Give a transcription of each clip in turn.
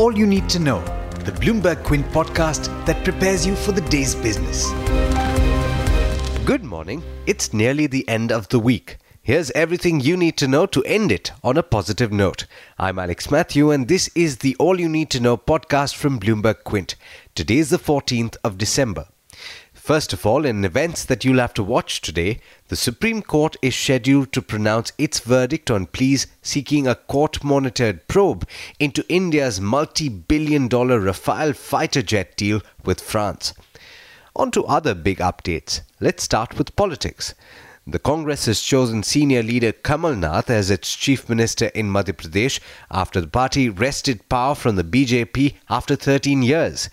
All You Need to Know, the Bloomberg Quint podcast that prepares you for the day's business. Good morning. It's nearly the end of the week. Here's everything you need to know to end it on a positive note. I'm Alex Matthew, and this is the All You Need to Know podcast from Bloomberg Quint. Today is the 14th of December. First of all, in events that you'll have to watch today, the Supreme Court is scheduled to pronounce its verdict on pleas seeking a court monitored probe into India's multi billion dollar Rafale fighter jet deal with France. On to other big updates. Let's start with politics. The Congress has chosen senior leader Kamal Nath as its chief minister in Madhya Pradesh after the party wrested power from the BJP after 13 years.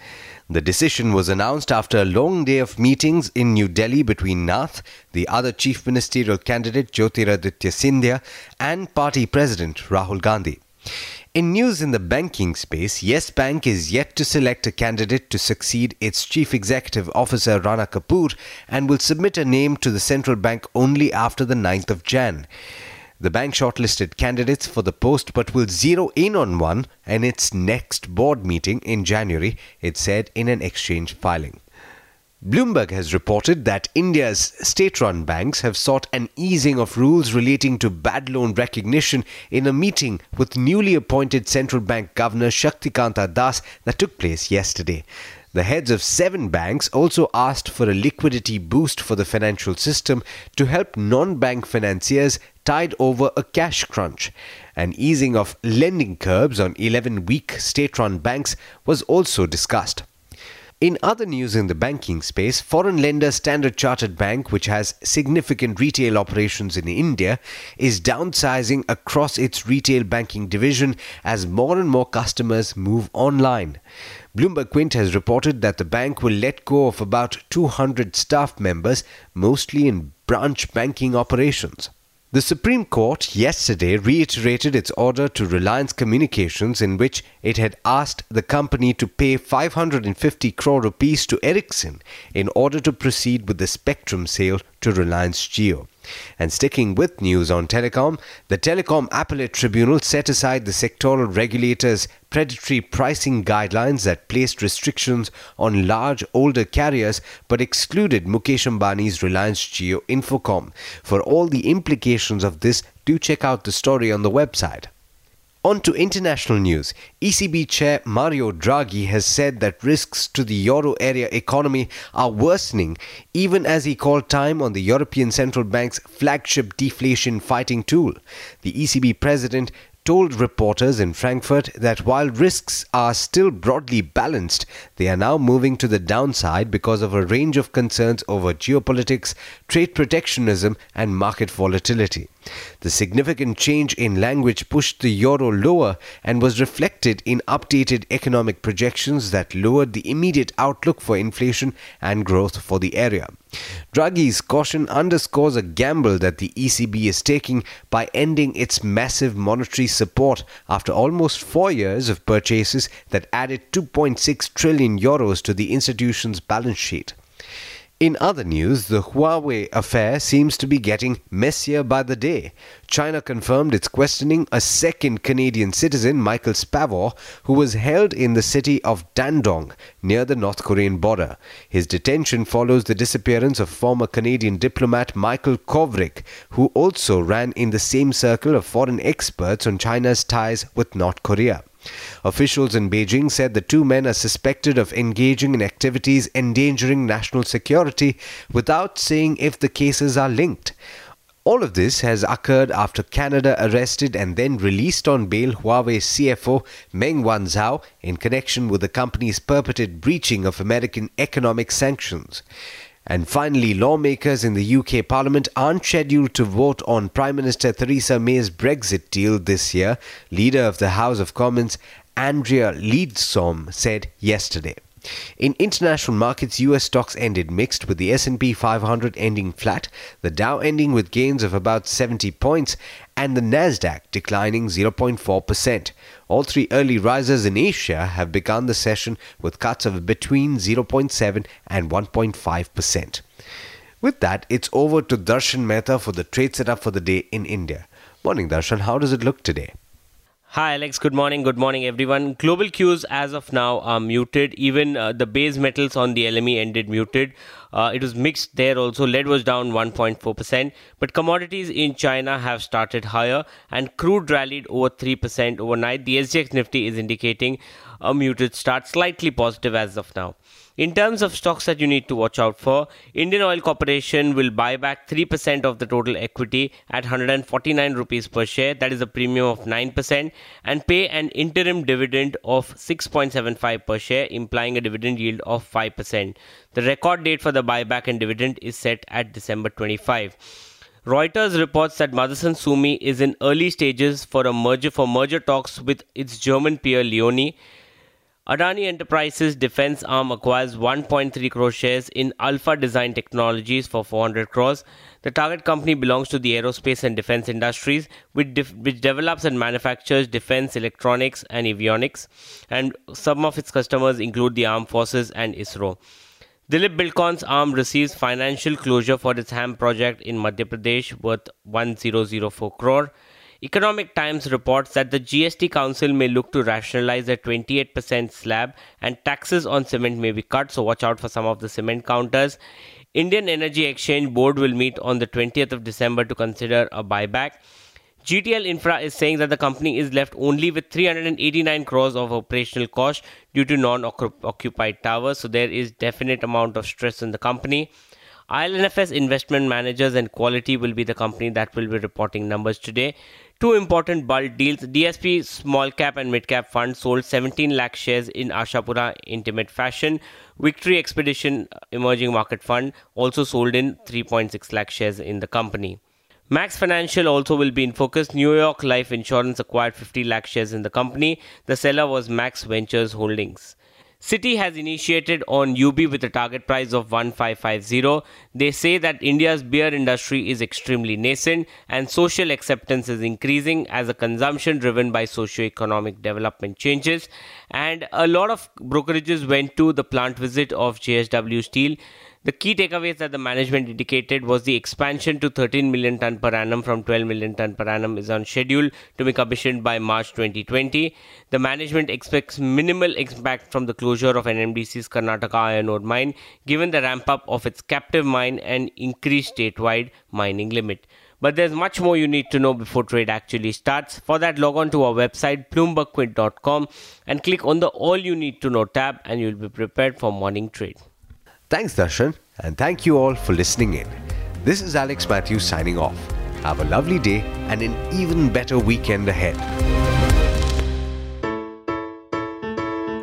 The decision was announced after a long day of meetings in New Delhi between Nath, the other chief ministerial candidate Jyotiraditya Scindia, and party president Rahul Gandhi. In news in the banking space, Yes Bank is yet to select a candidate to succeed its chief executive officer Rana Kapoor and will submit a name to the central bank only after the 9th of Jan. The bank shortlisted candidates for the post but will zero in on one in its next board meeting in January, it said in an exchange filing. Bloomberg has reported that India's state run banks have sought an easing of rules relating to bad loan recognition in a meeting with newly appointed central bank governor Shaktikanta Das that took place yesterday. The heads of seven banks also asked for a liquidity boost for the financial system to help non bank financiers tide over a cash crunch. An easing of lending curbs on 11 weak state run banks was also discussed. In other news in the banking space, foreign lender Standard Chartered Bank, which has significant retail operations in India, is downsizing across its retail banking division as more and more customers move online. Bloomberg Quint has reported that the bank will let go of about 200 staff members, mostly in branch banking operations. The Supreme Court yesterday reiterated its order to Reliance Communications in which it had asked the company to pay 550 crore rupees to Ericsson in order to proceed with the spectrum sale to Reliance Jio. And sticking with news on telecom, the Telecom Appellate Tribunal set aside the sectoral regulator's predatory pricing guidelines that placed restrictions on large older carriers but excluded Mukesh Ambani's Reliance Jio Infocom. For all the implications of this, do check out the story on the website. On to international news. ECB Chair Mario Draghi has said that risks to the euro area economy are worsening, even as he called time on the European Central Bank's flagship deflation fighting tool. The ECB president told reporters in Frankfurt that while risks are still broadly balanced, they are now moving to the downside because of a range of concerns over geopolitics, trade protectionism, and market volatility. The significant change in language pushed the euro lower and was reflected in updated economic projections that lowered the immediate outlook for inflation and growth for the area. Draghi's caution underscores a gamble that the ECB is taking by ending its massive monetary support after almost four years of purchases that added 2.6 trillion euros to the institution's balance sheet. In other news, the Huawei affair seems to be getting messier by the day. China confirmed it's questioning a second Canadian citizen, Michael Spavor, who was held in the city of Dandong near the North Korean border. His detention follows the disappearance of former Canadian diplomat Michael Kovrig, who also ran in the same circle of foreign experts on China's ties with North Korea. Officials in Beijing said the two men are suspected of engaging in activities endangering national security without saying if the cases are linked. All of this has occurred after Canada arrested and then released on bail Huawei CFO Meng Wanzhou in connection with the company's purported breaching of American economic sanctions. And finally, lawmakers in the UK Parliament aren't scheduled to vote on Prime Minister Theresa May's Brexit deal this year, leader of the House of Commons Andrea Leadsom said yesterday. In international markets, US stocks ended mixed with the S&P 500 ending flat, the Dow ending with gains of about 70 points and the Nasdaq declining 0.4%. All three early risers in Asia have begun the session with cuts of between 0.7 and 1.5%. With that, it's over to Darshan Mehta for the trade setup for the day in India. Morning Darshan, how does it look today? Hi, Alex. Good morning. Good morning, everyone. Global cues as of now are muted. Even uh, the base metals on the LME ended muted. Uh, it was mixed there also. Lead was down 1.4%. But commodities in China have started higher and crude rallied over 3% overnight. The SGX Nifty is indicating a muted start, slightly positive as of now. In terms of stocks that you need to watch out for, Indian Oil Corporation will buy back 3% of the total equity at 149 rupees per share, that is a premium of 9%, and pay an interim dividend of 6.75 per share, implying a dividend yield of 5%. The record date for the buyback and dividend is set at December 25. Reuters reports that Motherson Sumi is in early stages for a merger for merger talks with its German peer Leoni. Adani Enterprises defense arm acquires 1.3 crore shares in Alpha Design Technologies for 400 crores. The target company belongs to the aerospace and defense industries, which, def- which develops and manufactures defense electronics and avionics, and some of its customers include the armed forces and ISRO. Dilip Buildcon's arm receives financial closure for its HAM project in Madhya Pradesh worth 1004 crore. Economic Times reports that the GST Council may look to rationalize the 28% slab and taxes on cement may be cut, so watch out for some of the cement counters. Indian Energy Exchange Board will meet on the 20th of December to consider a buyback. GTL Infra is saying that the company is left only with 389 crores of operational cost due to non-occupied towers, so there is definite amount of stress in the company. IL&FS Investment Managers and Quality will be the company that will be reporting numbers today. Two important bulk deals. DSP Small Cap and Mid Cap Fund sold 17 lakh shares in Ashapura Intimate Fashion. Victory Expedition uh, Emerging Market Fund also sold in 3.6 lakh shares in the company. Max Financial also will be in focus. New York Life Insurance acquired 50 lakh shares in the company. The seller was Max Ventures Holdings. Citi has initiated on UB with a target price of 1550. They say that India's beer industry is extremely nascent and social acceptance is increasing as a consumption driven by socio-economic development changes. And a lot of brokerages went to the plant visit of JSW Steel the key takeaways that the management indicated was the expansion to 13 million ton per annum from 12 million ton per annum is on schedule to be commissioned by March 2020. The management expects minimal impact from the closure of NMDC's Karnataka iron ore mine given the ramp up of its captive mine and increased statewide mining limit. But there's much more you need to know before trade actually starts. For that, log on to our website, bloombergquint.com, and click on the All You Need to Know tab, and you'll be prepared for morning trade. Thanks, Darshan, and thank you all for listening in. This is Alex Matthews signing off. Have a lovely day and an even better weekend ahead.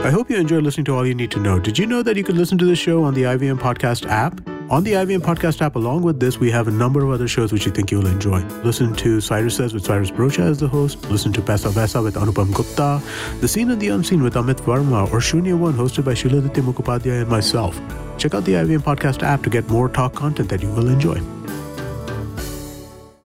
I hope you enjoyed listening to All You Need to Know. Did you know that you could listen to the show on the IVM Podcast app? On the IVM Podcast app, along with this, we have a number of other shows which you think you'll enjoy. Listen to Cyrus Says with Cyrus Broacha as the host. Listen to Paisa Vaisa with Anupam Gupta. The Scene and the Unseen with Amit Varma or Shunya One hosted by Shiladitya Mukhopadhyay and myself. Check out the IVM Podcast app to get more talk content that you will enjoy.